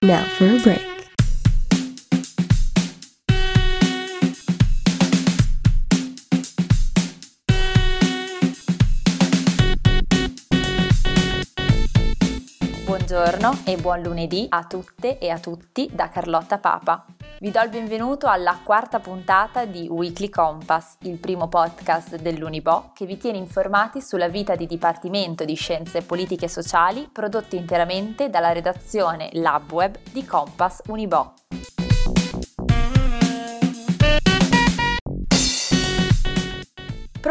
Now for a break. Buongiorno e buon lunedì a tutte e a tutti da Carlotta Papa. Vi do il benvenuto alla quarta puntata di Weekly Compass, il primo podcast dell'Unibo che vi tiene informati sulla vita di Dipartimento di Scienze Politiche e Sociali prodotto interamente dalla redazione LabWeb di Compass Unibo.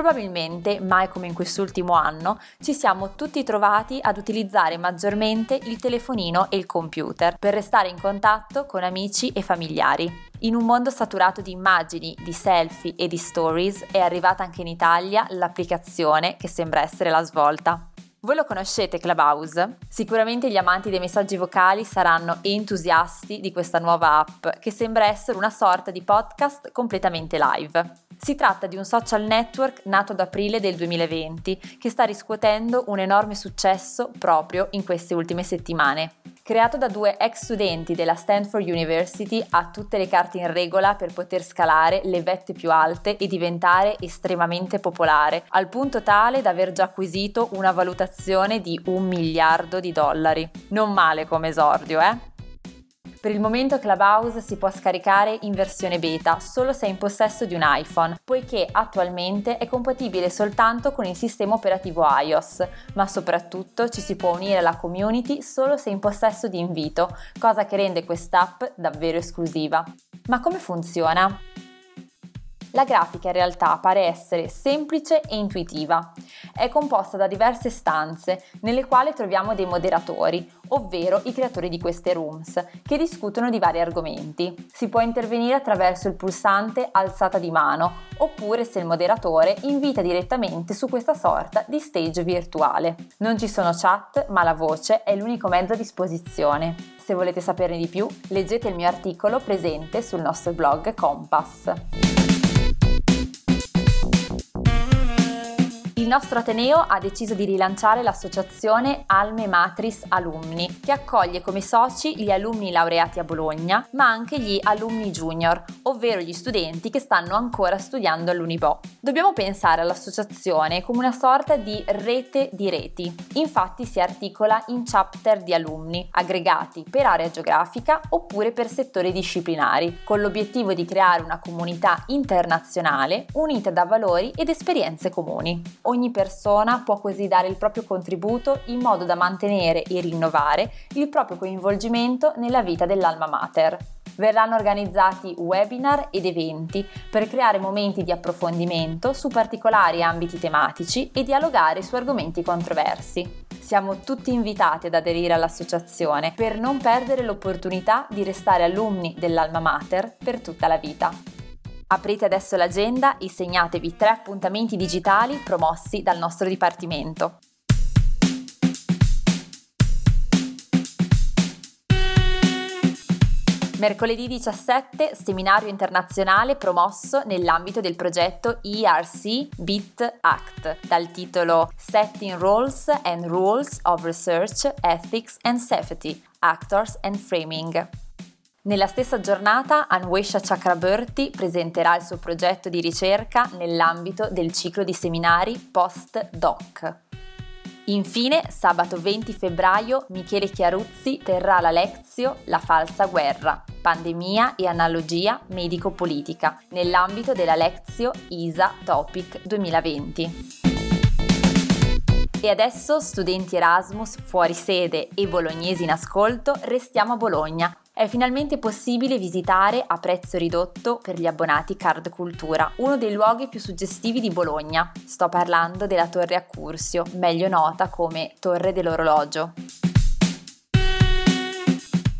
Probabilmente, mai come in quest'ultimo anno, ci siamo tutti trovati ad utilizzare maggiormente il telefonino e il computer per restare in contatto con amici e familiari. In un mondo saturato di immagini, di selfie e di stories è arrivata anche in Italia l'applicazione che sembra essere la svolta. Voi lo conoscete Clubhouse? Sicuramente gli amanti dei messaggi vocali saranno entusiasti di questa nuova app che sembra essere una sorta di podcast completamente live. Si tratta di un social network nato ad aprile del 2020 che sta riscuotendo un enorme successo proprio in queste ultime settimane. Creato da due ex studenti della Stanford University, ha tutte le carte in regola per poter scalare le vette più alte e diventare estremamente popolare, al punto tale da aver già acquisito una valutazione di un miliardo di dollari. Non male come esordio, eh? Per il momento Clubhouse si può scaricare in versione beta solo se è in possesso di un iPhone, poiché attualmente è compatibile soltanto con il sistema operativo iOS, ma soprattutto ci si può unire alla community solo se in possesso di invito, cosa che rende quest'app davvero esclusiva. Ma come funziona? La grafica in realtà pare essere semplice e intuitiva. È composta da diverse stanze nelle quali troviamo dei moderatori, ovvero i creatori di queste rooms, che discutono di vari argomenti. Si può intervenire attraverso il pulsante alzata di mano, oppure se il moderatore invita direttamente su questa sorta di stage virtuale. Non ci sono chat, ma la voce è l'unico mezzo a disposizione. Se volete saperne di più, leggete il mio articolo presente sul nostro blog Compass. Il nostro Ateneo ha deciso di rilanciare l'associazione Alme Matris Alumni, che accoglie come soci gli alunni laureati a Bologna, ma anche gli alunni junior, ovvero gli studenti che stanno ancora studiando all'Unibo. Dobbiamo pensare all'associazione come una sorta di rete di reti. Infatti si articola in chapter di alunni, aggregati per area geografica oppure per settori disciplinari, con l'obiettivo di creare una comunità internazionale unita da valori ed esperienze comuni. Ogni ogni persona può così dare il proprio contributo in modo da mantenere e rinnovare il proprio coinvolgimento nella vita dell'alma mater. Verranno organizzati webinar ed eventi per creare momenti di approfondimento su particolari ambiti tematici e dialogare su argomenti controversi. Siamo tutti invitati ad aderire all'associazione per non perdere l'opportunità di restare alunni dell'Alma Mater per tutta la vita. Aprite adesso l'agenda e segnatevi tre appuntamenti digitali promossi dal nostro dipartimento. Mercoledì 17, seminario internazionale promosso nell'ambito del progetto ERC BIT Act dal titolo Setting Roles and Rules of Research, Ethics and Safety, Actors and Framing. Nella stessa giornata Anwesha Chakraborty presenterà il suo progetto di ricerca nell'ambito del ciclo di seminari post-doc. Infine, sabato 20 febbraio, Michele Chiaruzzi terrà la lezio La falsa guerra, pandemia e analogia medico-politica, nell'ambito della lezio ISA Topic 2020. E adesso, studenti Erasmus fuori sede e bolognesi in ascolto, restiamo a Bologna è finalmente possibile visitare a prezzo ridotto per gli abbonati Card Cultura, uno dei luoghi più suggestivi di Bologna. Sto parlando della Torre Accursio, meglio nota come Torre dell'Orologio.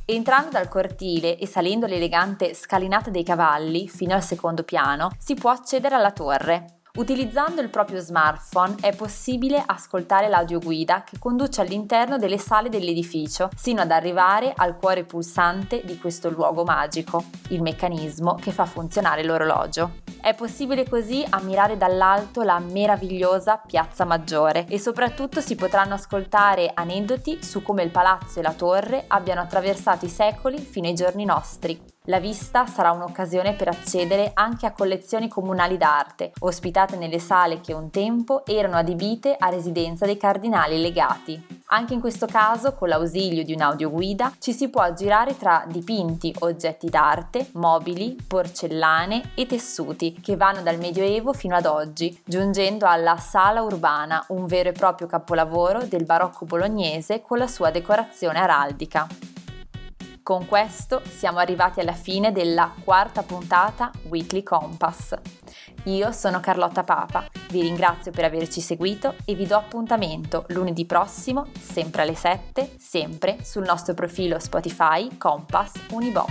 Entrando dal cortile e salendo l'elegante scalinata dei cavalli fino al secondo piano, si può accedere alla torre, Utilizzando il proprio smartphone è possibile ascoltare l'audioguida che conduce all'interno delle sale dell'edificio, sino ad arrivare al cuore pulsante di questo luogo magico, il meccanismo che fa funzionare l'orologio. È possibile così ammirare dall'alto la meravigliosa Piazza Maggiore e soprattutto si potranno ascoltare aneddoti su come il palazzo e la torre abbiano attraversato i secoli fino ai giorni nostri. La vista sarà un'occasione per accedere anche a collezioni comunali d'arte, ospitate nelle sale che un tempo erano adibite a residenza dei cardinali legati. Anche in questo caso, con l'ausilio di un'audioguida, ci si può girare tra dipinti, oggetti d'arte, mobili, porcellane e tessuti che vanno dal Medioevo fino ad oggi, giungendo alla Sala Urbana, un vero e proprio capolavoro del barocco bolognese con la sua decorazione araldica. Con questo siamo arrivati alla fine della quarta puntata Weekly Compass. Io sono Carlotta Papa, vi ringrazio per averci seguito e vi do appuntamento lunedì prossimo, sempre alle 7, sempre sul nostro profilo Spotify Compass Unibo.